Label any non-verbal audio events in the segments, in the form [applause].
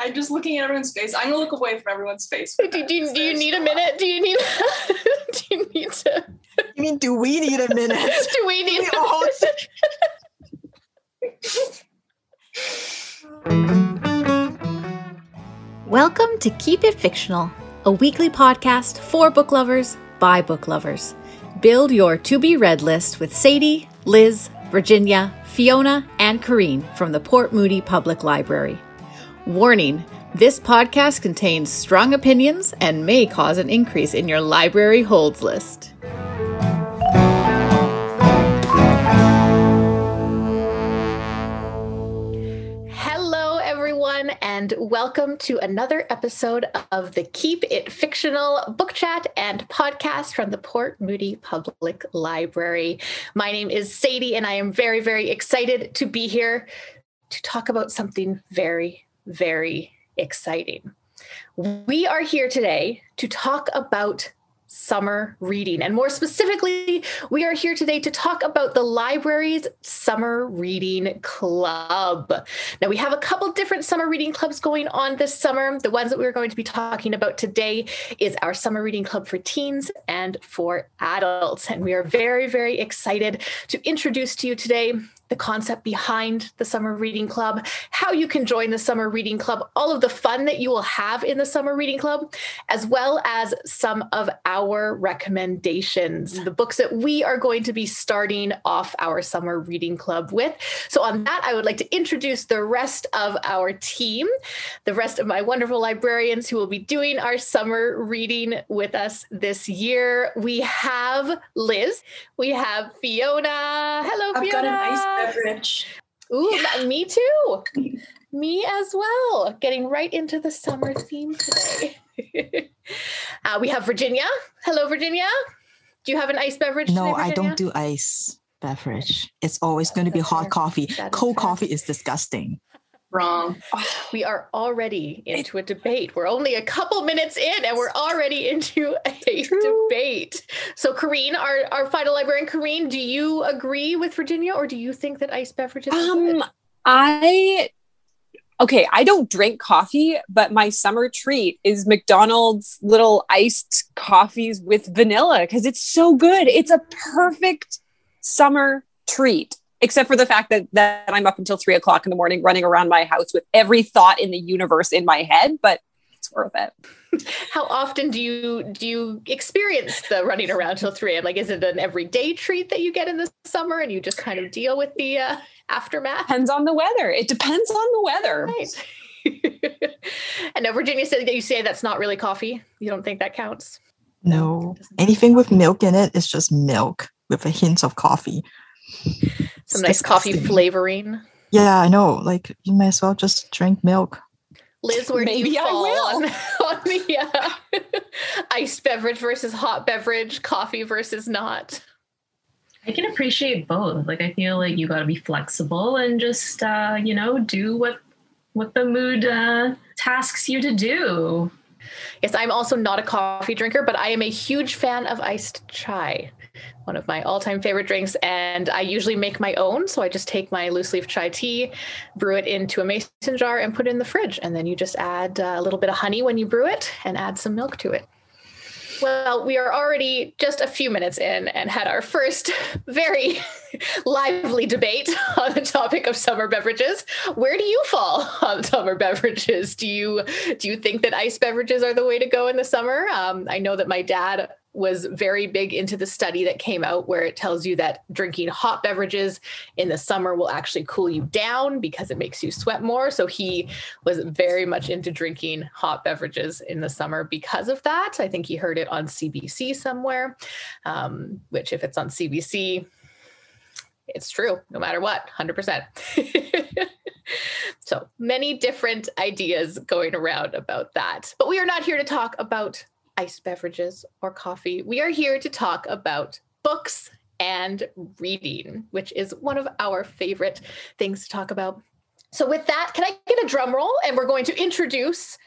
I'm just looking at everyone's face. I'm gonna look away from everyone's face. Do, do, you, do you need a minute? Do you need? [laughs] do you need to? You mean, do we need a minute? [laughs] Do we need? We all- [laughs] Welcome to Keep It Fictional, a weekly podcast for book lovers by book lovers. Build your to be read list with Sadie, Liz, Virginia, Fiona, and Corrine from the Port Moody Public Library. Warning this podcast contains strong opinions and may cause an increase in your library holds list. Hello, everyone, and welcome to another episode of the Keep It Fictional book chat and podcast from the Port Moody Public Library. My name is Sadie, and I am very, very excited to be here to talk about something very, very exciting. We are here today to talk about summer reading. And more specifically, we are here today to talk about the library's summer reading club. Now, we have a couple different summer reading clubs going on this summer. The ones that we're going to be talking about today is our summer reading club for teens and for adults. And we are very, very excited to introduce to you today the concept behind the Summer Reading Club, how you can join the Summer Reading Club, all of the fun that you will have in the Summer Reading Club, as well as some of our recommendations, the books that we are going to be starting off our Summer Reading Club with. So, on that, I would like to introduce the rest of our team, the rest of my wonderful librarians who will be doing our summer reading with us this year. We have Liz, we have Fiona. Hello, I've Fiona. Got an ice beverage. Ooh, me too. Me as well. Getting right into the summer theme today. [laughs] uh, we have Virginia. Hello, Virginia. Do you have an ice beverage? no, today, I don't do ice beverage. It's always going to be hot coffee. Cold fair. coffee is disgusting. Wrong. [sighs] We are already into a debate. We're only a couple minutes in, and we're already into a [laughs] True. debate. So, Kareen, our, our final librarian, Kareen, do you agree with Virginia, or do you think that ice beverages? Um, I okay, I don't drink coffee, but my summer treat is McDonald's little iced coffees with vanilla because it's so good. It's a perfect summer treat, except for the fact that that I'm up until three o'clock in the morning running around my house with every thought in the universe in my head, but it's worth it. [laughs] How often do you do you experience the running around till 3 a.m.? Like, is it an everyday treat that you get in the summer and you just kind of deal with the uh, aftermath? Depends on the weather. It depends on the weather. Right. [laughs] and now Virginia said that you say that's not really coffee. You don't think that counts? No, anything with milk in it is just milk with a hint of coffee. Some It's nice coffee flavoring. Yeah, I know. Like you may as well just drink milk. Liz, where do Maybe you I fall will. on, [laughs] on the uh, [laughs] iced beverage versus hot beverage, coffee versus not? I can appreciate both. Like I feel like you got to be flexible and just uh, you know do what what the mood uh, tasks you to do. Yes, I'm also not a coffee drinker, but I am a huge fan of iced chai, one of my all time favorite drinks. And I usually make my own. So I just take my loose leaf chai tea, brew it into a mason jar, and put it in the fridge. And then you just add uh, a little bit of honey when you brew it and add some milk to it. Well, we are already just a few minutes in and had our first [laughs] very [laughs] lively debate [laughs] on the topic of summer beverages. Where do you fall on summer beverages? Do you do you think that ice beverages are the way to go in the summer? Um, I know that my dad was very big into the study that came out where it tells you that drinking hot beverages in the summer will actually cool you down because it makes you sweat more. So he was very much into drinking hot beverages in the summer because of that. I think he heard it on CBC somewhere, um, which, if it's on CBC, it's true no matter what, 100%. [laughs] so many different ideas going around about that. But we are not here to talk about iced beverages or coffee. We are here to talk about books and reading, which is one of our favorite things to talk about. So, with that, can I get a drum roll? And we're going to introduce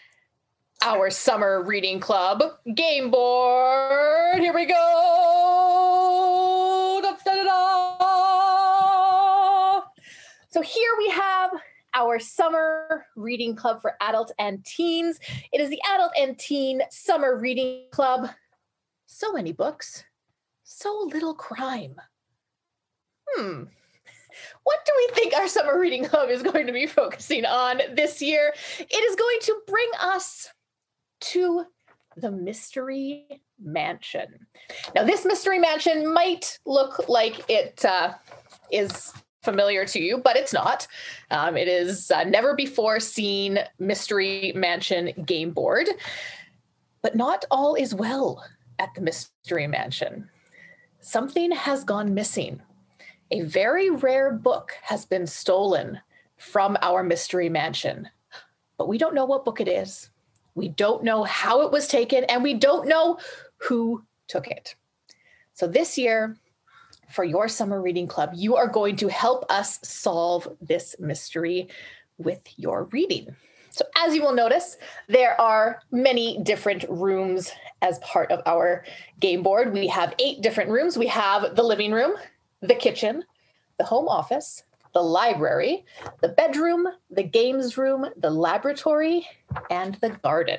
our summer reading club game board. Here we go. Da, da, da. So, here we have our summer reading club for adults and teens. It is the Adult and Teen Summer Reading Club. So many books, so little crime. Hmm. [laughs] What do we think our summer reading club is going to be focusing on this year? It is going to bring us to the Mystery Mansion. Now, this Mystery Mansion might look like it uh, is familiar to you, but it's not. Um, it is uh, never before seen Mystery Mansion game board. But not all is well at the Mystery Mansion. Something has gone missing. A very rare book has been stolen from our Mystery Mansion, but we don't know what book it is. We don't know how it was taken, and we don't know who took it. So this year, for your summer reading club, you are going to help us solve this mystery with your reading. So, as you will notice, there are many different rooms as part of our game board. We have eight different rooms. We have the living room, the kitchen, the home office, the library, the bedroom, the games room, the laboratory, and the garden.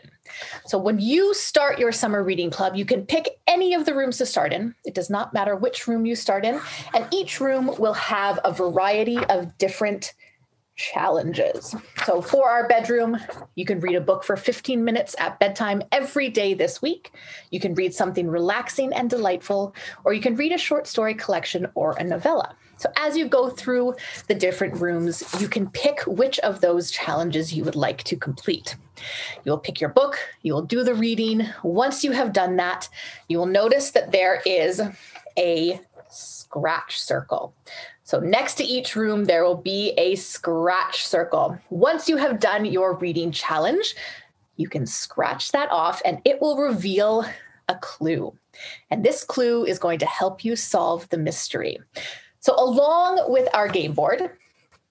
So when you start your summer reading club, you can pick any of the rooms to start in. It does not matter which room you start in, and each room will have a variety of different challenges. So for our bedroom, you can read a book for 15 minutes at bedtime every day this week. You can read something relaxing and delightful, or you can read a short story collection or a novella. So as you go through the different rooms, you can pick which of those challenges you would like to complete. You'll pick your book, you will do the reading. Once you have done that, you will notice that there is a scratch circle. So next to each room, there will be a scratch circle. Once you have done your reading challenge, you can scratch that off and it will reveal a clue. And this clue is going to help you solve the mystery. So, along with our game board,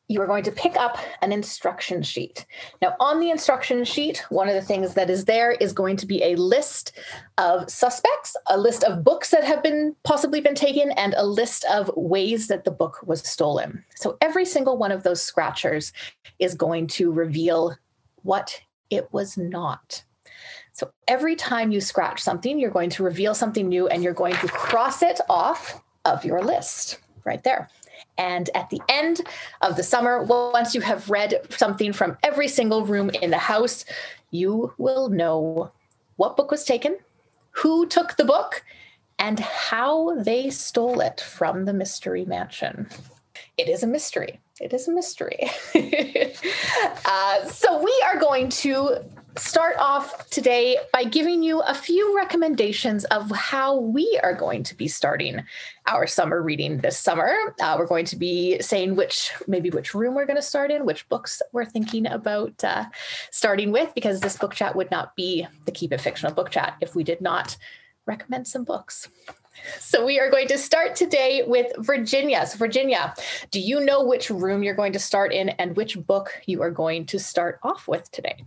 you are going to pick up an instruction sheet. Now, on the instruction sheet, one of the things that is there is going to be a list of suspects, a list of books that have been possibly been taken, and a list of ways that the book was stolen. So, every single one of those scratchers is going to reveal what it was not. So, every time you scratch something, you're going to reveal something new and you're going to cross it off of your list right there. And at the end of the summer, once you have read something from every single room in the house, you will know what book was taken, who took the book, and how they stole it from the Mystery Mansion. It is a mystery. It is a mystery. [laughs] uh, so, we are going to start off today by giving you a few recommendations of how we are going to be starting our summer reading this summer. Uh, we're going to be saying which, maybe which room we're going to start in, which books we're thinking about uh, starting with, because this book chat would not be the Keep It Fictional book chat if we did not recommend some books. So we are going to start today with Virginia. So Virginia, do you know which room you're going to start in and which book you are going to start off with today?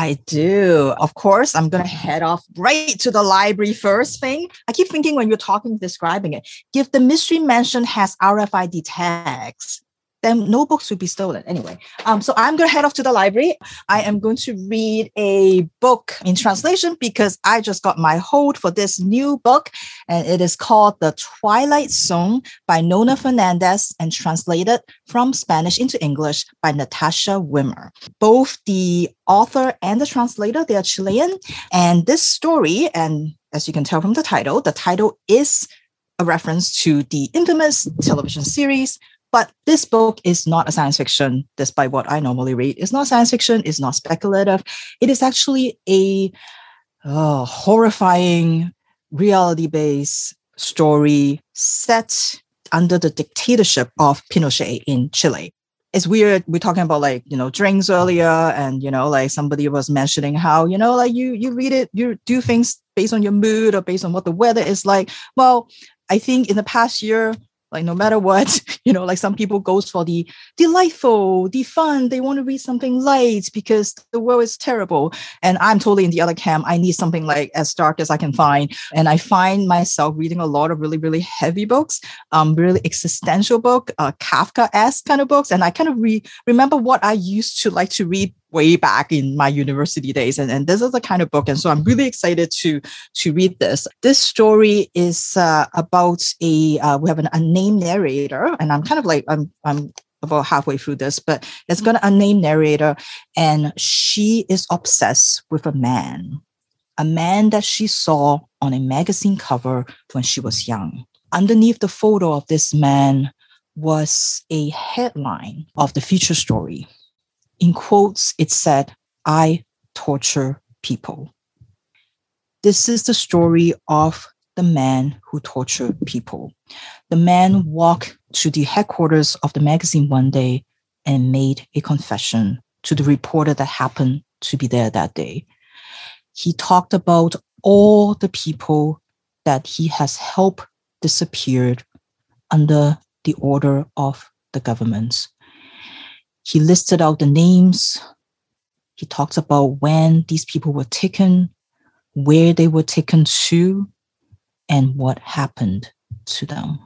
I do. Of course, I'm going to head off right to the library first thing. I keep thinking when you're talking, describing it, if the mystery mansion has RFID tags, then no books will be stolen anyway. Um, so I'm going to head off to the library. I am going to read a book in translation because I just got my hold for this new book, and it is called The Twilight Zone by Nona Fernandez and translated from Spanish into English by Natasha Wimmer. Both the author and the translator, they are Chilean. And this story, and as you can tell from the title, the title is a reference to the infamous television series but this book is not a science fiction, despite what I normally read. It's not science fiction, it's not speculative. It is actually a oh, horrifying reality based story set under the dictatorship of Pinochet in Chile. It's weird. We're talking about like, you know, drinks earlier and, you know, like somebody was mentioning how, you know, like you, you read it, you do things based on your mood or based on what the weather is like. Well, I think in the past year, Like no matter what, [laughs] you know, like some people goes for the delightful, the fun. They want to read something light because the world is terrible. And I'm totally in the other camp. I need something like as dark as I can find. And I find myself reading a lot of really, really heavy books, um, really existential book, uh, Kafka-esque kind of books. And I kind of re- remember what I used to like to read way back in my university days and, and this is the kind of book and so i'm really excited to to read this. This story is uh, about a uh, we have an unnamed narrator and i'm kind of like i'm i'm about halfway through this but it's got an unnamed narrator and she is obsessed with a man a man that she saw on a magazine cover when she was young. Underneath the photo of this man was a headline of the feature story in quotes, it said, I torture people. This is the story of the man who tortured people. The man walked to the headquarters of the magazine one day and made a confession to the reporter that happened to be there that day. He talked about all the people that he has helped disappeared under the order of the government. He listed out the names. He talks about when these people were taken, where they were taken to, and what happened to them.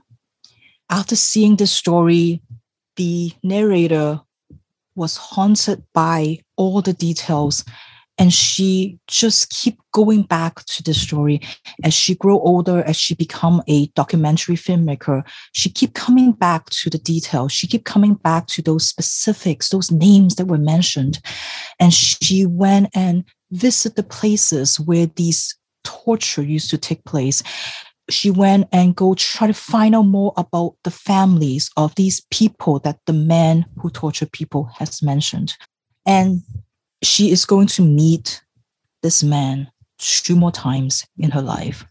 After seeing this story, the narrator was haunted by all the details and she just keep going back to the story. As she grow older as she become a documentary filmmaker she keep coming back to the details she keep coming back to those specifics those names that were mentioned. And she went and visit the places where these torture used to take place. She went and go try to find out more about the families of these people that the man who tortured people has mentioned. And she is going to meet this man two more times in her life.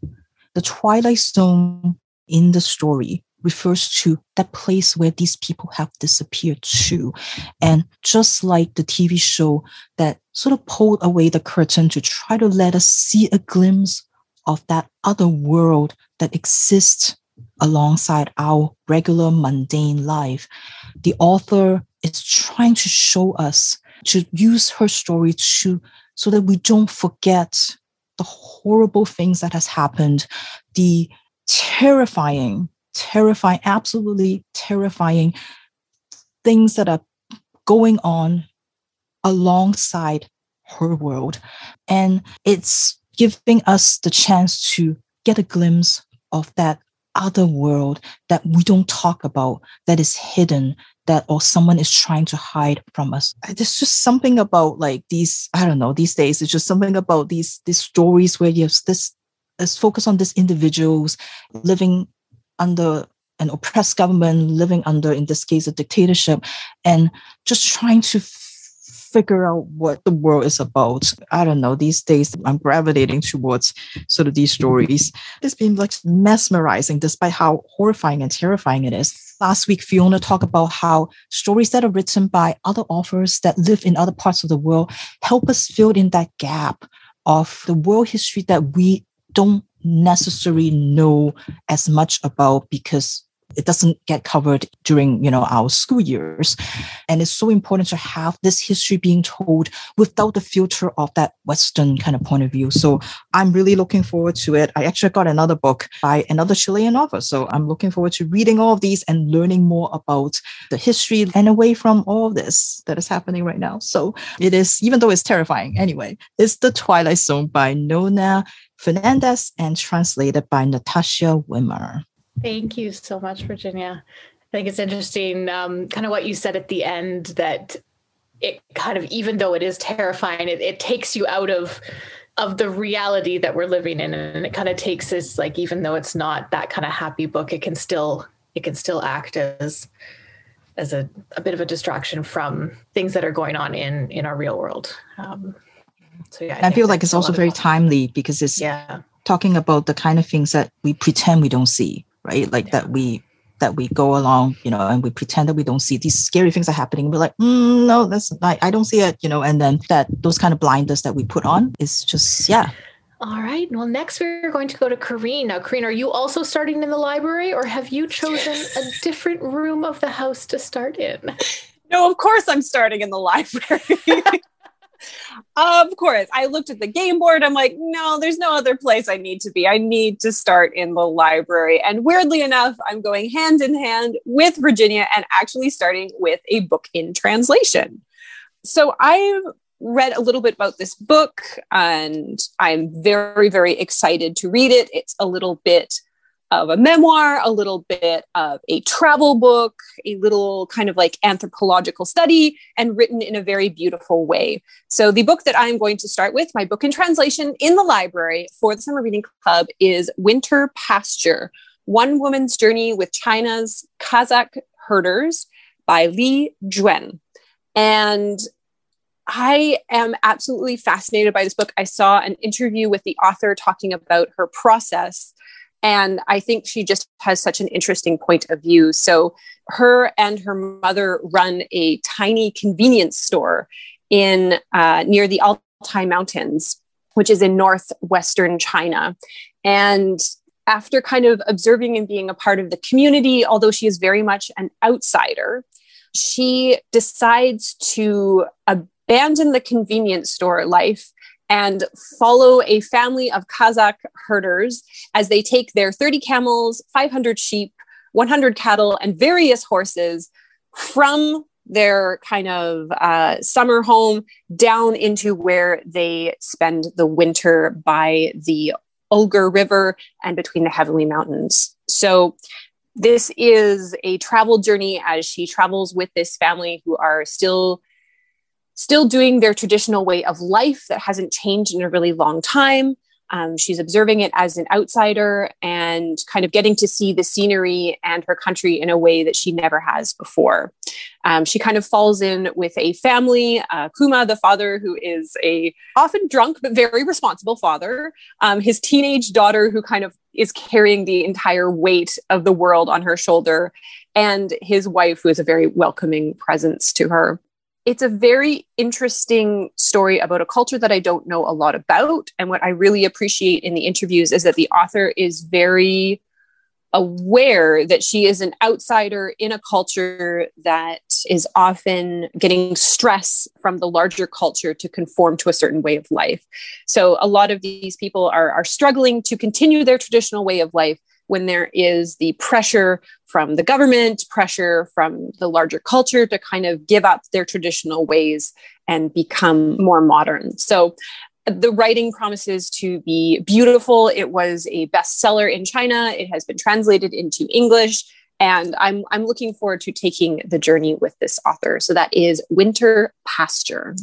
The Twilight Zone in the story refers to that place where these people have disappeared to. And just like the TV show that sort of pulled away the curtain to try to let us see a glimpse of that other world that exists alongside our regular mundane life, the author is trying to show us to use her story to so that we don't forget the horrible things that has happened, the terrifying, terrifying, absolutely terrifying things that are going on alongside her world. And it's giving us the chance to get a glimpse of that other world that we don't talk about, that is hidden, that or someone is trying to hide from us. There's just something about like these, I don't know, these days, it's just something about these these stories where you have this is focused on these individuals living under an oppressed government, living under, in this case, a dictatorship, and just trying to figure out what the world is about. I don't know. These days, I'm gravitating towards sort of these stories. It's been like mesmerizing, despite how horrifying and terrifying it is. Last week, Fiona talked about how stories that are written by other authors that live in other parts of the world help us fill in that gap of the world history that we don't necessarily know as much about because it doesn't get covered during you know our school years. And it's so important to have this history being told without the filter of that western kind of point of view. So i'm really looking forward to it. I actually got another book by another chilean author. So i'm looking forward to reading all of these and learning more about the history and away from all this that is happening right now. So it is even though it's terrifying anyway it's the twilight zone by nona fernandez and translated by natasha wimmer Thank you so much, Virginia. I think it's interesting, um, kind of what you said at the end that it kind of, even though it is terrifying, it, it takes you out of of the reality that we're living in, and it kind of takes us like, even though it's not that kind of happy book, it can still it can still act as as a, a bit of a distraction from things that are going on in in our real world. Um, so yeah, I, I feel like it's also very timely because it's yeah talking about the kind of things that we pretend we don't see right? Like yeah. that we that we go along, you know, and we pretend that we don't see these scary things are happening. We're like, mm, no, that's I, I don't see it, you know, and then that those kind of blinders that we put on is just yeah. All right. Well, next we're going to go to Kareen. Now, Kareen, are you also starting in the library or have you chosen a different room of the house to start in? [laughs] No, of course I'm starting in the library. [laughs] of course. I looked at the game board. I'm like, no, there's no other place I need to be. I need to start in the library. And weirdly enough, I'm going hand in hand with Virginia and actually starting with a book in translation. So I've read a little bit about this book and I'm very, very excited to read it. It's a little bit of a memoir, a little bit of a travel book, a little kind of like anthropological study, and written in a very beautiful way. So, the book that I'm going to start with, my book in translation in the library for the Summer Reading Club, is Winter Pasture One Woman's Journey with China's Kazakh Herders by Li Juan. And I am absolutely fascinated by this book. I saw an interview with the author talking about her process. And I think she just has such an interesting point of view. So, her and her mother run a tiny convenience store in uh, near the Altai Mountains, which is in northwestern China. And after kind of observing and being a part of the community, although she is very much an outsider, she decides to abandon the convenience store life and follow a family of Kazakh herders as they take their 30 camels, 500 sheep, 100 cattle, and various horses from their kind of uh, summer home down into where they spend the winter by the Ulgur River and between the Heavenly Mountains. So, this is a travel journey as she travels with this family who are still still doing their traditional way of life that hasn't changed in a really long time. Um, she's observing it as an outsider and kind of getting to see the scenery and her country in a way that she never has before. Um, she kind of falls in with a family, uh, Kuma, the father, who is a often drunk but very responsible father. Um, his teenage daughter, who kind of is carrying the entire weight of the world on her shoulder, and his wife, who is a very welcoming presence to her it's a very interesting story about a culture that I don't know a lot about. And what I really appreciate in the interviews is that the author is very aware that she is an outsider in a culture that is often getting stress from the larger culture to conform to a certain way of life. So a lot of these people are, are struggling to continue their traditional way of life when there is the pressure from the government, pressure from the larger culture to kind of give up their traditional ways and become more modern. So the writing promises to be beautiful. It was a bestseller in China. It has been translated into English. And I'm, I'm looking forward to taking the journey with this author. So that is Winter Pasture.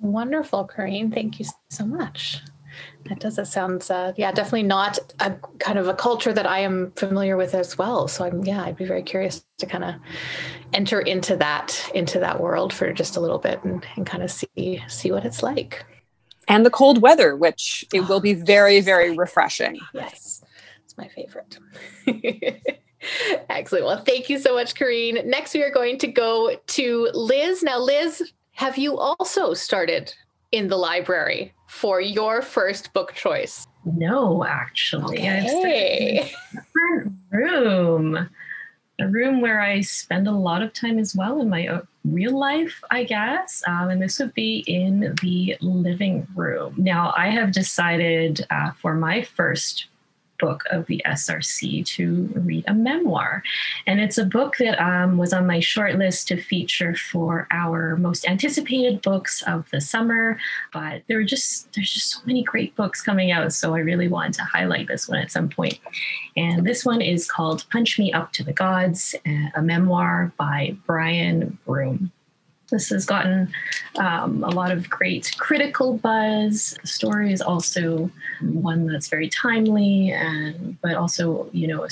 Wonderful, Kareen. Thank you so much. That does. That sounds, uh, yeah, definitely not a kind of a culture that I am familiar with as well. So I'm, yeah, I'd be very curious to kind of enter into that into that world for just a little bit and, and kind of see see what it's like. And the cold weather, which it will be very very refreshing. Yes, it's my favorite. [laughs] Excellent. Well, thank you so much, Kareen. Next, we are going to go to Liz. Now, Liz, have you also started in the library? For your first book choice? No, actually. Okay. a different room. A room where I spend a lot of time as well in my real life, I guess. Um, and this would be in the living room. Now, I have decided uh, for my first book of the SRC to read a memoir. And it's a book that um, was on my short list to feature for our most anticipated books of the summer. But there are just there's just so many great books coming out. So I really wanted to highlight this one at some point. And this one is called Punch Me Up to the Gods, a memoir by Brian Broome. This has gotten um, a lot of great critical buzz. The story is also one that's very timely, and but also you know a,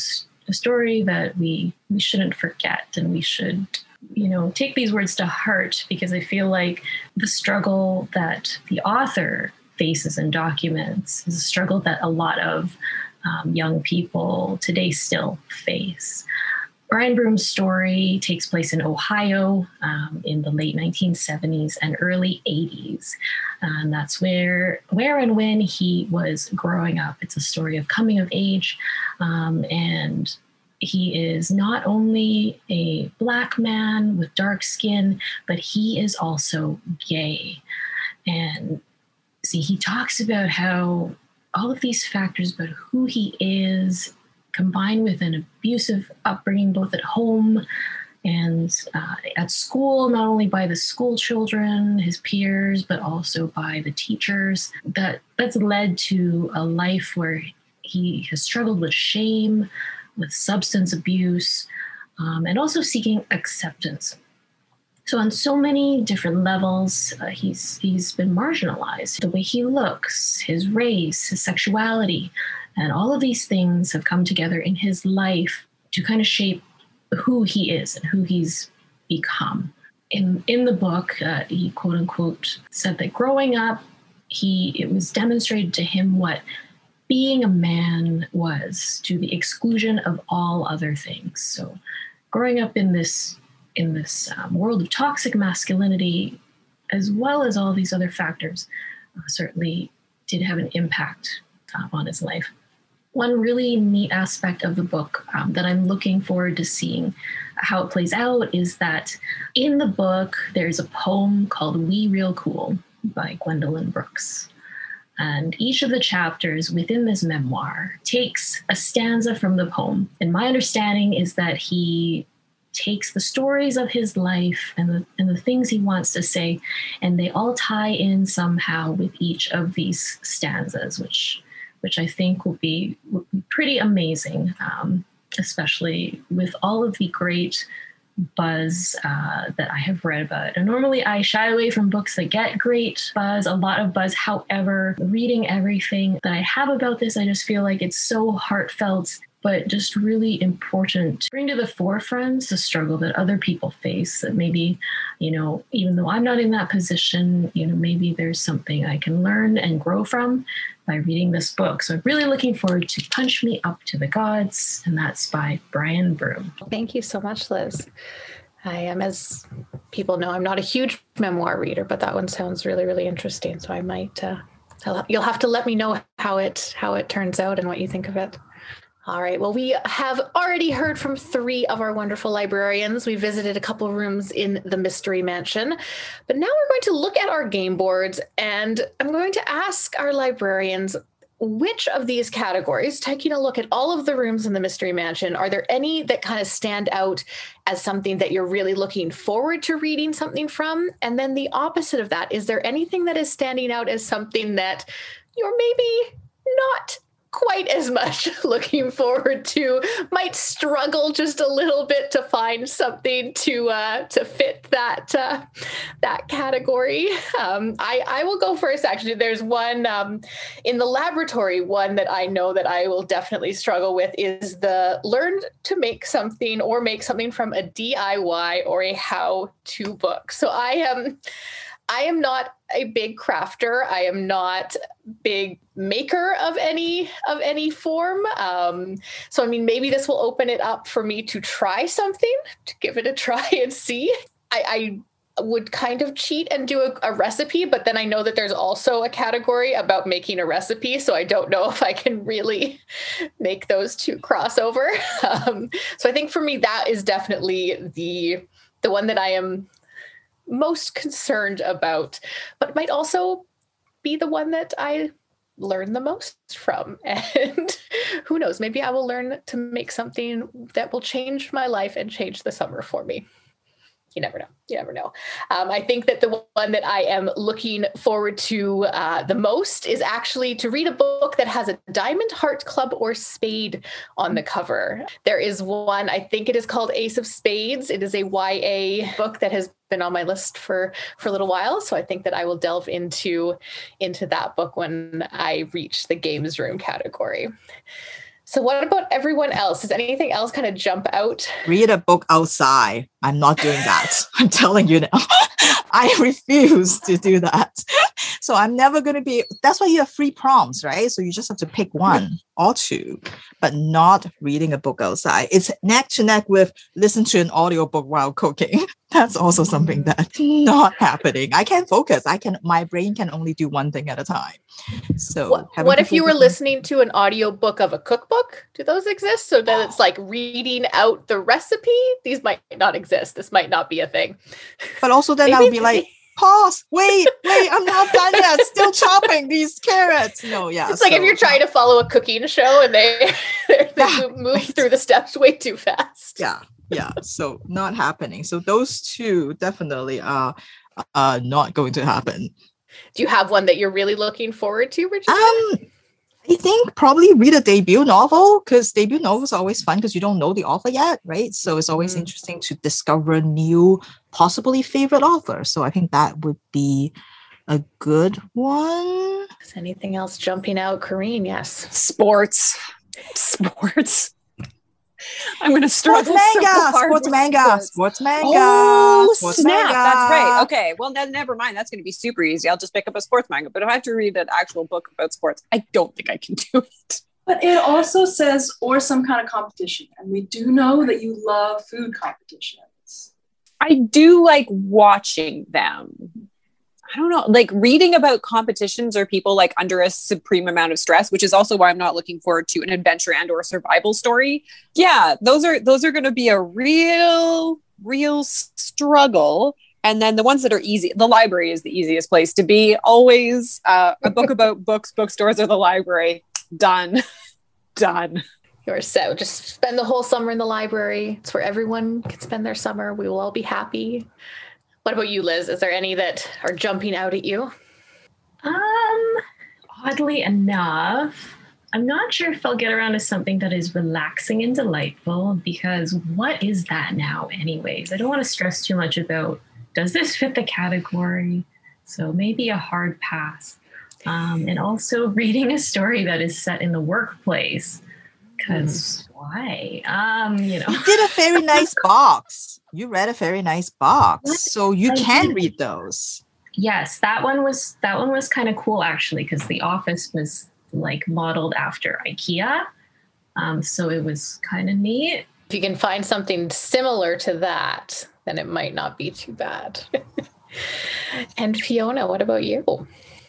a story that we we shouldn't forget, and we should you know take these words to heart because I feel like the struggle that the author faces and documents is a struggle that a lot of um, young people today still face Brian Broome's story takes place in Ohio um, in the late 1970s and early 80s. And that's where, where and when he was growing up. It's a story of coming of age. Um, and he is not only a black man with dark skin, but he is also gay. And see, he talks about how all of these factors about who he is combined with an abusive upbringing both at home and uh, at school, not only by the school children, his peers, but also by the teachers. That that's led to a life where he has struggled with shame, with substance abuse, um, and also seeking acceptance. So on so many different levels, uh, he's he's been marginalized. The way he looks, his race, his sexuality, and all of these things have come together in his life to kind of shape who he is and who he's become. In in the book, uh, he quote unquote said that growing up, he it was demonstrated to him what being a man was to the exclusion of all other things. So, growing up in this in this um, world of toxic masculinity, as well as all these other factors, uh, certainly did have an impact uh, on his life. One really neat aspect of the book um, that I'm looking forward to seeing how it plays out is that in the book, there's a poem called We Real Cool by Gwendolyn Brooks. And each of the chapters within this memoir takes a stanza from the poem. And my understanding is that he takes the stories of his life and the, and the things he wants to say, and they all tie in somehow with each of these stanzas, which which I think will be, will be pretty amazing, um, especially with all of the great buzz uh, that I have read about. And normally I shy away from books that get great buzz, a lot of buzz. However, reading everything that I have about this, I just feel like it's so heartfelt but just really important to bring to the forefront the struggle that other people face that maybe you know even though i'm not in that position you know maybe there's something i can learn and grow from by reading this book so i'm really looking forward to punch me up to the gods and that's by brian broome thank you so much liz I am, as people know, I'm not a huge memoir reader, but that one sounds really, really interesting. So I might, uh, you'll have to let me know how it how it turns out and what you think of it. All right. Well, we have already heard from three of our wonderful librarians. We visited a couple of rooms in the Mystery Mansion. But now we're going to look at our game boards, and I'm going to ask our librarians which of these categories, taking a look at all of the rooms in the Mystery Mansion, are there any that kind of stand out as something that you're really looking forward to reading something from? And then the opposite of that, is there anything that is standing out as something that you're maybe not quite as much [laughs] looking forward to might struggle just a little bit to find something to uh, to fit that uh, that category. Um, I, I will go first actually. There's one um, in the laboratory one that i know that i will definitely struggle with is the learn to make something or make something from a diy or a how to book. So i am I am not a big crafter. I am not big maker of any of any form. Um, so I mean, maybe this will open it up for me to try something, to give it a [laughs] try and see. I, I would kind of cheat and do a, a, recipe, but then I know that there's also a category about making a recipe, so I don't know [laughs] if I can really make those two crossover. [laughs] Um, so I think for me that is definitely the the one that I am most concerned about, but might also be the one that I learn the most from. [laughs] And who knows, maybe I will learn to make something that will change my life and change the summer for me you never know. You never know. Um, I think that the one that I am looking forward to uh, the most is actually to read a book that has a diamond, heart, club, or spade on the cover. There is one, I think it is called Ace of Spades. It is a YA book that has been on my list for for a little while so i think that i will delve into into that book when i reach the games room category so, what about everyone else? Does anything else kind of jump out? Read a book outside. I'm not doing that. [laughs] I'm telling you now. [laughs] I [laughs] refuse to do that. so I'm never going to be. That's why you have free prompts, right? So you just have to pick one or two, but not reading a book outside. It's neck to neck with listen to an audiobook while cooking. [laughs] That's also something that's not happening. I can't focus. I can. My brain can only do one thing at a time. So What, what if you were listening to an audiobook of a cookbook? Do those exist? So that it's like reading out the recipe? These might not exist. This might not be a thing. But also then I would be like, [laughs] pause, wait, wait, I'm not done yet. Still chopping these carrots. No, yeah. it's like if you're trying to follow a cooking show and they [laughs] they [laughs] Yeah, move, through the steps way too fast. yeah yeah so not happening so those two definitely are uh not going to happen Do you have one that you're really looking forward to, Virginia? um i think probably read a debut novel because debut novels are always fun because you don't know the author yet right so it's always Mm. interesting to discover new possibly favorite authors so i think that would be a good one Is anything else jumping out? Kareen, yes. Sports. [laughs] Sports. I'm gonna sports struggle so manga hard sports manga sports. sports manga Oh, sports snap. manga. That's right. Okay. Well, then never mind. That's going to be super easy. I'll just pick up a sports manga. But if I have to read an actual book about sports, I don't think I can [laughs] do it. But it also says or some kind of competition, and we do know that you love food competitions. I do like watching them. I don't know, like reading about competitions or people like under a supreme amount of stress, which is also why I'm not looking forward to an adventure and or survival story. Yeah, those are those are going to be a real real struggle. And then the ones that are easy, the library is the easiest place to be. Always uh, a book about [laughs] books, bookstores, or the library. Done, [laughs] done. You're so just spend the whole summer in the library. It's where everyone can spend their summer. We will all be happy. What about you, Liz? Is there any that are jumping out at you? Um, oddly enough, I'm not sure if I'll get around to something that is relaxing and delightful because what is that now, anyways? I don't want to stress too much about does this fit the category? So maybe a hard pass. Um, and also [laughs] reading a story that is set in the workplace because why? Um, you know, you did a very [laughs] nice box you read a very nice box so you can read those Yes, that one was that one was kind of cool actually because the office was like modeled after IKEA. Um, so it was kind of neat. If you can find something similar to that, then it might not be too bad. [laughs] and Fiona, what about you?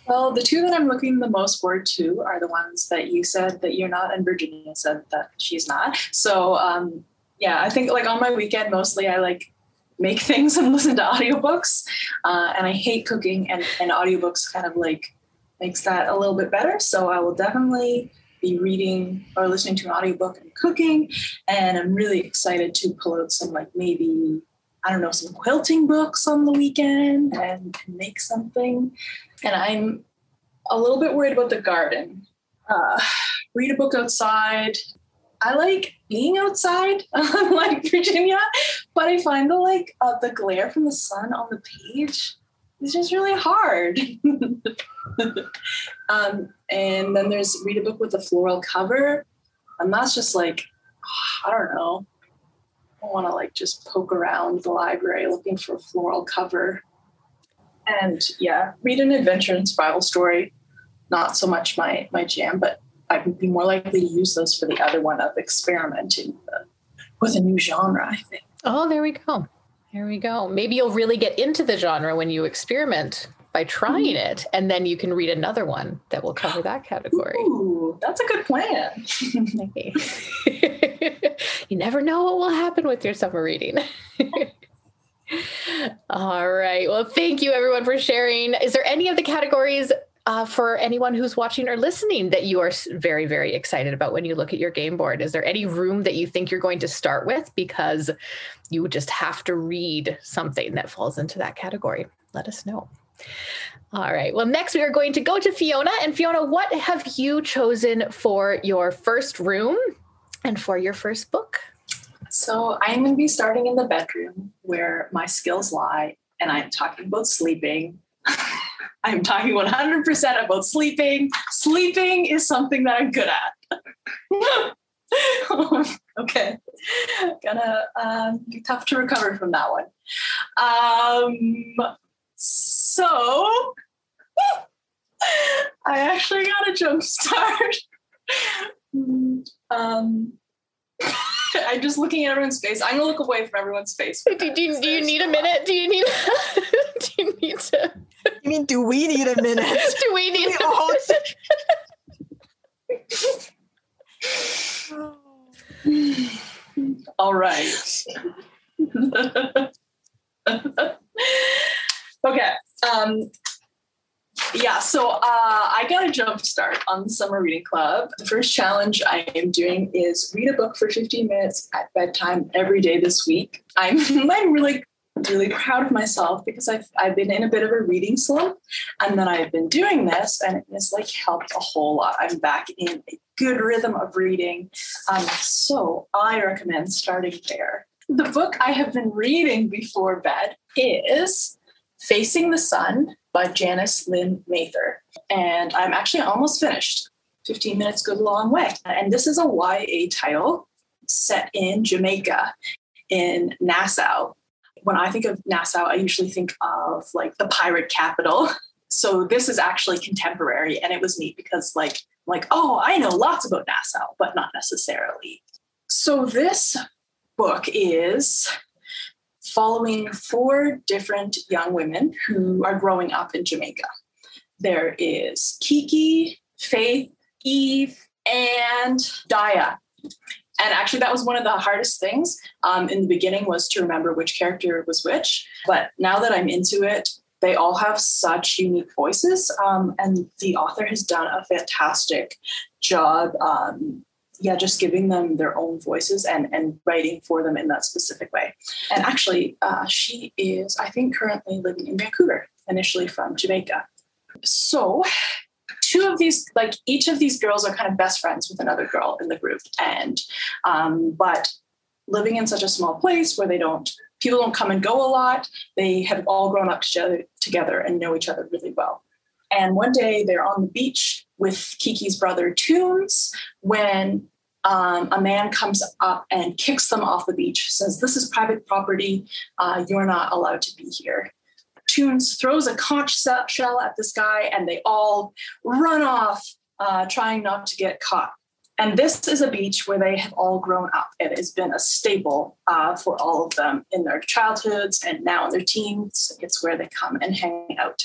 Well, the two that I'm looking the most forward to are the ones that you said that you're not, and Virginia said that she's not. So, um, yeah, I think like on my weekend, mostly I like make [laughs] things and listen to audiobooks. Uh, and I hate cooking, and, and audiobooks kind of like makes that a little bit better. So, I will definitely be reading or listening to an audiobook and cooking. And I'm really excited to pull out some like maybe. I don't know, some quilting books on the weekend and make something and I'm a little bit worried about the garden. Uh, read a book outside. I like being outside, [laughs] like Virginia, but I find the like uh, the glare from the sun on the page is just really hard. [laughs] um, and then there's read a book with a floral cover, and that's just like I don't know. I want to like just poke around the library looking for a floral cover and yeah, read an adventure and survival story. Not so much my my jam, but I would be more likely to use those for the other one of experimenting with a, new genre. I think. Oh, there we go. There we go. Maybe you'll really get into the genre when you experiment by trying mm-hmm. it, and then you can read another one that will cover that category. Ooh, that's a good plan. [laughs] you never know what will happen with your summer reading. [laughs] All right. Well, thank you everyone for sharing. Is there any of the categories uh, for anyone who's watching or listening that you are very, very excited about when you look at your game board? Is there any room that you think you're going to start with because you just have to read something that falls into that category? Let us know. All right. Well, next we are going to go to Fiona. And Fiona, what have you chosen for your first room and for your first book? So I'm going to be starting in the bedroom where my skills lie, and I'm talking about sleeping. [laughs] I'm talking 100% about sleeping. Sleeping is something that I'm good at. [laughs] okay, gonna um, be tough to recover from that one. Um, so I actually got a jump start. [laughs] um, [laughs] [laughs] I'm just looking at everyone's face. I'm gonna look away from everyone's face. Do, do, you- do you need a minute? Do you need? [laughs] do you need to? You mean, do we need a minute? [laughs] Do we need? We all- All right. okay. Um, yeah, so uh, I got a jump start on the summer reading club. The first challenge I am doing is read a book for 15 minutes at bedtime every day this week. I'm, [laughs] I'm really really proud of myself because I've, I've been in a bit of a reading slump and then I've been doing this and it's like helped a whole lot. I'm back in a good rhythm of reading. Um, so I recommend starting there. The book I have been reading before bed is Facing the Sun by Janice Lynn Mather. And I'm actually almost finished. 15 minutes goes a long way. And this is a YA title set in Jamaica, in Nassau. When I think of Nassau, I usually think of like the pirate capital. So this is actually contemporary, and it was neat because like like oh, I know lots about Nassau, but not necessarily. So this book is following four different young women who are growing up in Jamaica. There is Kiki, Faith, Eve, and Daya. And actually, that was one of the hardest things um, in the beginning was to remember which character was which. But now that I'm into it, they all have such unique voices, um, and the author has done a fantastic job. Um, yeah, just giving them their own voices and and writing for them in that specific way. And actually, uh, she is, I think, currently living in Vancouver, initially from Jamaica. So two of these like each of these girls are kind of best friends with another girl in the group and um, but living in such a small place where they don't people don't come and go a lot they have all grown up together, together and know each other really well and one day they're on the beach with kiki's brother tunes when um, a man comes up and kicks them off the beach says this is private property uh, you're not allowed to be here Tunes throws a conch shell at this guy, and they all run off, uh, trying not to get caught. And this is a beach where they have all grown up. It has been a staple uh, for all of them in their childhoods and now in their teens. It's where they come and hang out.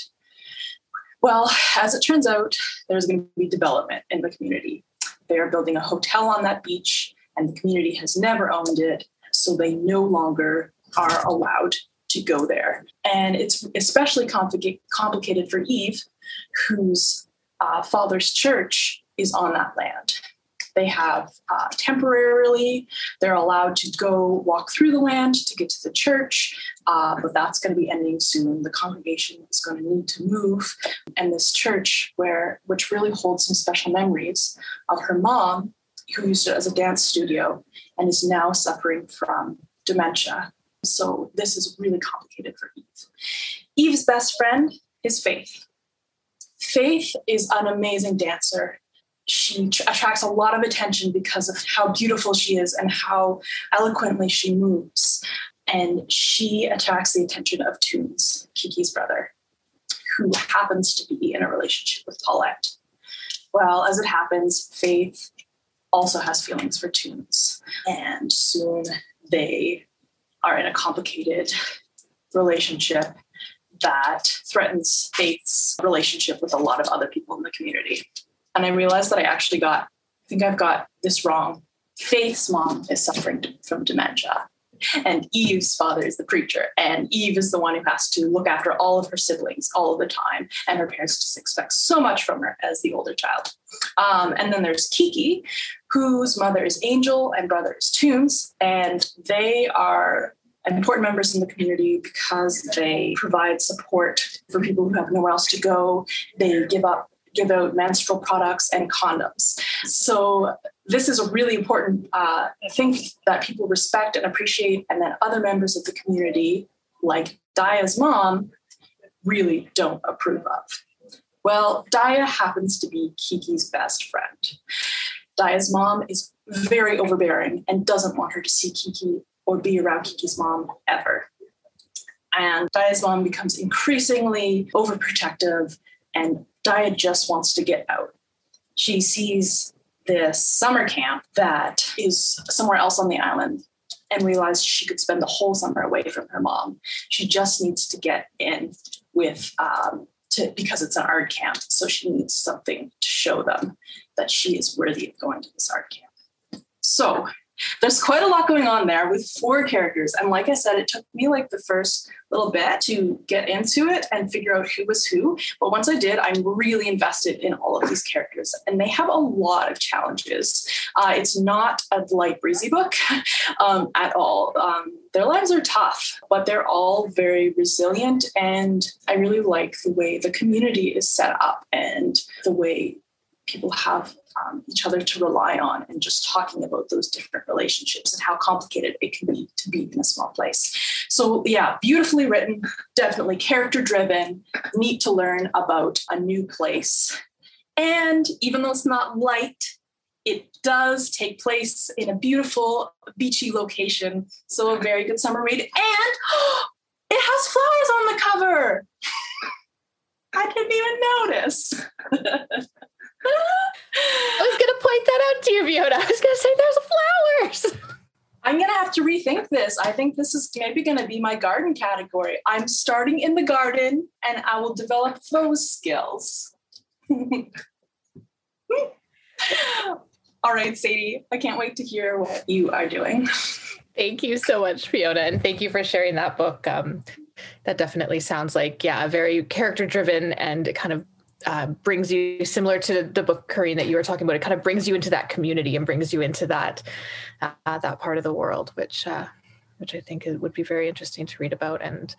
Well, as it turns out, there's going to be development in the community. They are building a hotel on that beach, and the community has never owned it, so they no longer are allowed to go there. And it's especially complica- complicated for Eve, whose uh, father's church is on that land. They have uh, temporarily, they're allowed to go walk through the land to get to the church, uh, but that's going to be ending soon. The congregation is going to need to move. And this church, where which really holds some special memories of her mom, who used it as a dance studio and is now suffering from dementia so this is really complicated for Eve. Eve's best friend is Faith. Faith is an amazing dancer. She tr- attracts a lot of attention because of how beautiful she is and how eloquently she moves. And she attracts the attention of Tunes, Kiki's brother, who happens to be in a relationship with Paulette. Well, as it happens, Faith also has feelings for Tunes. And soon they are in a complicated relationship that threatens Faith's relationship with a lot of other people in the community. And I realized that I actually got, I think I've got this wrong. Faith's mom is suffering from dementia, and Eve's father is the preacher. And Eve is the one who has to look after all of her siblings all of the time. And her parents just expect so much from her as the older child. Um, and then there's Kiki, whose mother is Angel and brother is Tunes. And they are important members in the community because they provide support for people who have nowhere else to go. They give up out menstrual products and condoms. So this is a really important uh, thing that people respect and appreciate, and that other members of the community, like Daya's mom, really don't approve of. Well, Daya happens to be Kiki's best friend. Daya's mom is very overbearing and doesn't want her to see Kiki or be around Kiki's mom ever. And Daya's mom becomes increasingly overprotective and Dia just wants to get out. She sees this summer camp that is somewhere else on the island and realized she could spend the whole summer away from her mom. She just needs to get in with um, to because it's an art camp, so she needs something to show them that she is worthy of going to this art camp. So there's quite a lot going on there with four characters. And like I said, it took me like the first little bit to get into it and figure out who was who. But once I did, I'm really invested in all of these characters. And they have a lot of challenges. Uh, it's not a light, breezy book [laughs] um, at all. Um, their lives are tough, but they're all very resilient. And I really like the way the community is set up and the way people have um, each other to rely on and just talking about those different relationships and how complicated it can be to be in a small place. So, yeah, beautifully written, definitely character driven, neat to learn about a new place. And even though it's not light, it does take place in a beautiful beachy location. So, a very good summer read. And oh, [gasps] it has flowers on the cover. [laughs] I didn't even notice. [laughs] I was going to point that out to you, Fiona. I was going to say there's flowers. I'm going to have to rethink this. I think this is maybe going to be my garden category. I'm starting in the garden and I will develop those skills. [laughs] All right, Sadie, I can't wait to hear what you are doing. Thank you so much, Fiona, and thank you for sharing that book. Um, that definitely sounds like, yeah, a very character driven and kind of uh, brings you similar to the book Corinne that you were talking about. It kind of brings you into that community and brings you into that uh, that part of the world, which uh, which I think would be very interesting to read about and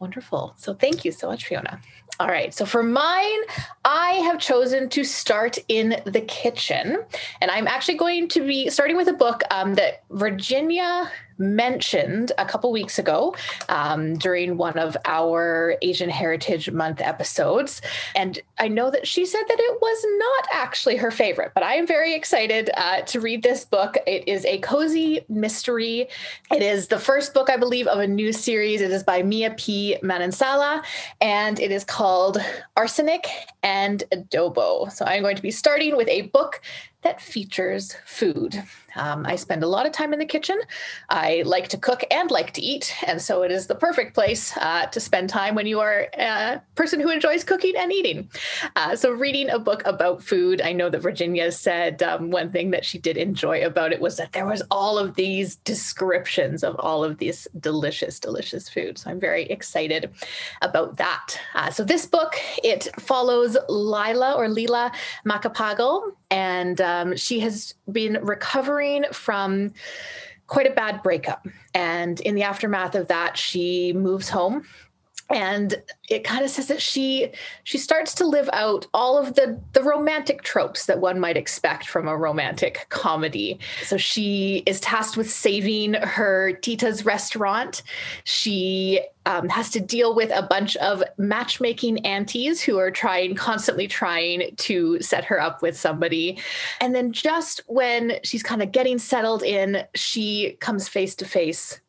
wonderful. So thank you so much, Fiona. All right. So for mine, I have chosen to start in the kitchen, and I'm actually going to be starting with a book um, that Virginia mentioned a couple weeks ago um, during one of our Asian Heritage Month episodes. And I know that she said that it was not actually her favorite, but I am very excited uh, to read this book. It is a cozy mystery. It is the first book, I believe, of a new series. It is by Mia P. Manansala, and it is called Arsenic and Adobo. So I'm going to be starting with a book that features food. Um, I spend a lot of time in the kitchen. I like to cook and like to eat. And so it is the perfect place uh, to spend time when you are a person who enjoys cooking and eating. Uh, so, reading a book about food, I know that Virginia said um, one thing that she did enjoy about it was that there was all of these descriptions of all of these delicious, delicious food. So, I'm very excited about that. Uh, so, this book, it follows Lila or Lila Macapagal, and um, she has been recovering from quite a bad breakup. And in the aftermath of that, she moves home and it kind of says that she she starts to live out all of the the romantic tropes that one might expect from a romantic comedy. So she is tasked with saving her tita's restaurant. She um, has to deal with a bunch of matchmaking aunties who are trying constantly trying to set her up with somebody. And then just when she's kind of getting settled in she comes face to face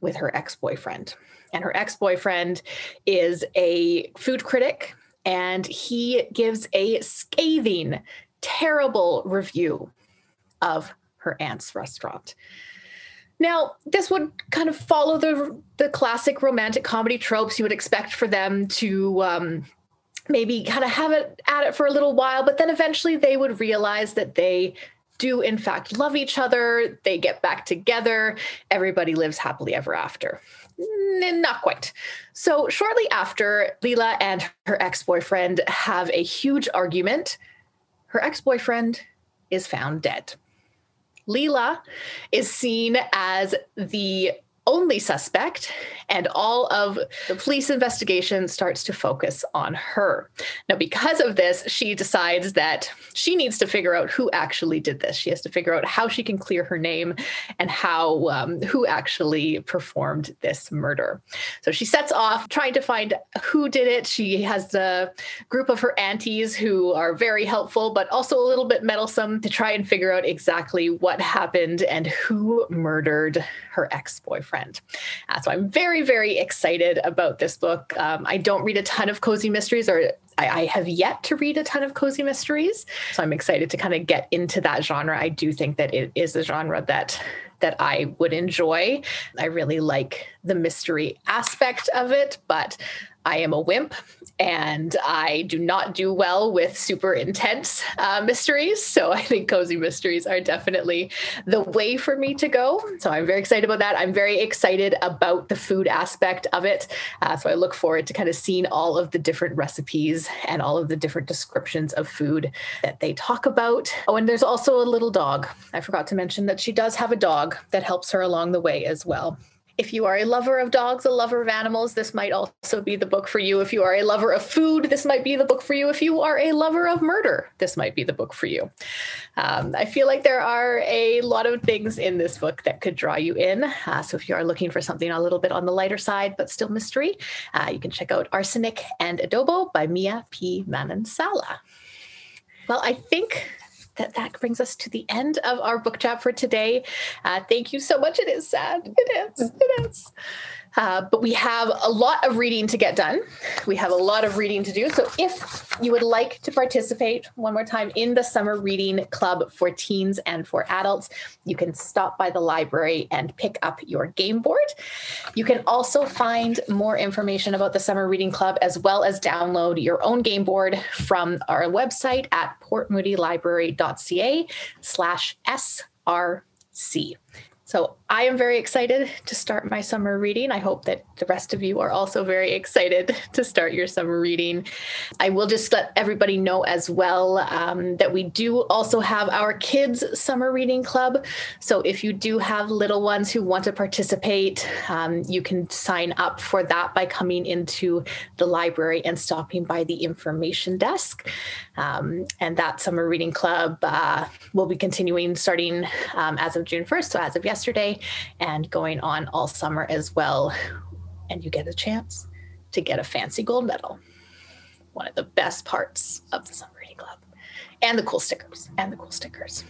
with her ex-boyfriend and her ex boyfriend is a food critic, and he gives a scathing, terrible review of her aunt's restaurant. Now, this would kind of follow the the classic romantic comedy tropes you would expect for them to um, maybe kind of have it at it for a little while, but then eventually they would realize that they do in fact love each other. They get back together. Everybody lives happily ever after. Not quite. So, shortly after, Lila and her ex boyfriend have a huge argument. Her ex boyfriend is found dead. Lila is seen as the only suspect, and all of the police investigation starts to focus on her. Now, because of this, she decides that she needs to figure out who actually did this. She has to figure out how she can clear her name and how um, who actually performed this murder. So she sets off trying to find who did it. She has the group of her aunties who are very helpful, but also a little bit meddlesome to try and figure out exactly what happened and who murdered her ex boyfriend trend. Uh, so I'm very, very excited about this book. Um, I don't read a ton of cozy mysteries, or I, I, have yet to read a ton of cozy mysteries. So I'm excited to kind of get into that genre. I do think that it is a genre that that I would enjoy. I really like the mystery aspect of it, but I am a wimp and I do not do well with super intense uh, mysteries. So I think cozy mysteries are definitely the way for me to go. So I'm very excited about that. I'm very excited about the food aspect of it. Uh, so I look forward to kind of seeing all of the different recipes and all of the different descriptions of food that they talk about. Oh, and there's also a little dog. I forgot to mention that she does have a dog that helps her along the way as well. If you are a lover of dogs, a lover of animals, this might also be the book for you. If you are a lover of food, this might be the book for you. If you are a lover of murder, this might be the book for you. Um, I feel like there are a lot of things in this book that could draw you in. Uh, so if you are looking for something a little bit on the lighter side, but still mystery, uh, you can check out Arsenic and Adobo by Mia P. Manansala. Well, I think that that brings us to the end of our book chat for today. Uh, thank you so much. It is sad. It is. It is. Uh, but we have a lot of reading to get done. We have a lot of reading to do. So if you would like to participate one more time in the summer reading club for teens and for adults, you can stop by the library and pick up your game board. You can also find more information about the summer reading club as well as download your own game board from our website at portmoodylibrary.ca slash SRC. So I am very excited to start my summer reading. I hope that the rest of you are also very excited [laughs] to start your summer reading. I will just let everybody know as well um, that we do also have our kids' summer reading club. So if you do have little ones who want to participate, um, you can sign up for that by coming into the library and stopping by the information desk. Um, and that summer reading club uh, will be continuing starting um, as of June 1st, so as of yesterday and going on all summer as well. And you get a chance to get a fancy gold medal. One of the best parts of the Summer. And the cool stickers, and the cool stickers.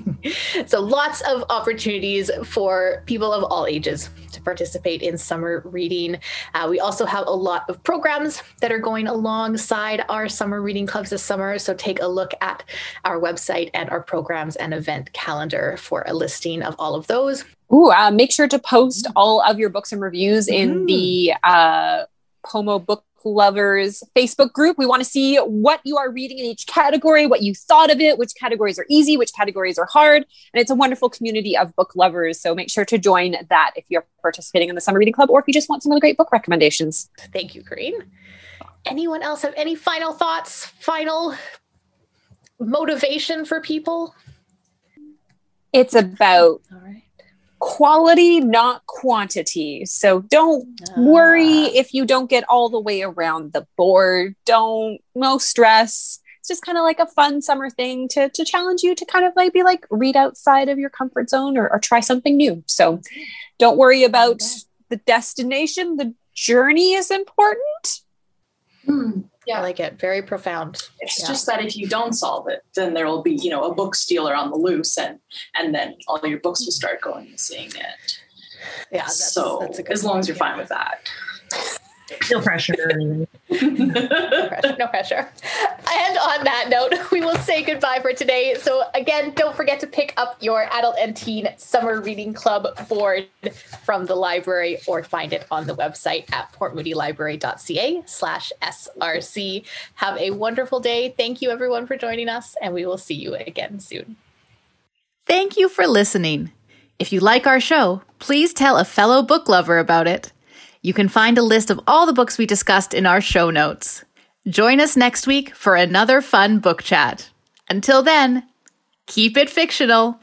[laughs] so, lots of opportunities for people of all ages to participate in summer reading. Uh, we also have a lot of programs that are going alongside our summer reading clubs this summer. So, take a look at our website and our programs and event calendar for a listing of all of those. Ooh, uh, make sure to post all of your books and reviews in mm. the uh, Pomo Book Lovers Facebook group. We want to see what you are reading in each category, what you thought of it, which categories are easy, which categories are hard. And it's a wonderful community of book lovers. So make sure to join that if you're participating in the Summer Reading Club or if you just want some of the great book recommendations. Thank you, Corinne. Anyone else have any final thoughts, final motivation for people? It's about quality, not quantity. So don't uh. worry if you don't get all the way around the board. Don't no stress. It's just kind of like a fun summer thing to to challenge you to kind of like be like read outside of your comfort zone or, or try something new. So don't worry about okay. the destination. The journey is important. Hmm. Yeah. I like it. Very profound. It's yeah. just that if you don't solve it, then there will be, you know, a book stealer on the loose and and then all your books will start going missing. And yeah, that's, so that's as long as you're fine with that. No pressure. no [laughs] pressure. No pressure. And on that note, [laughs] we will say goodbye for today. So again, don't forget to pick up your adult and teen summer reading club board from the library or find it on the website at portmoodylibrary.ca slash SRC. Have a wonderful day. Thank you everyone for joining us and we will see you again soon. Thank you for listening. If you like our show, please tell a fellow book lover about it. You can find a list of all the books we discussed in our show notes. Join us next week for another fun book chat. Until then, keep it fictional.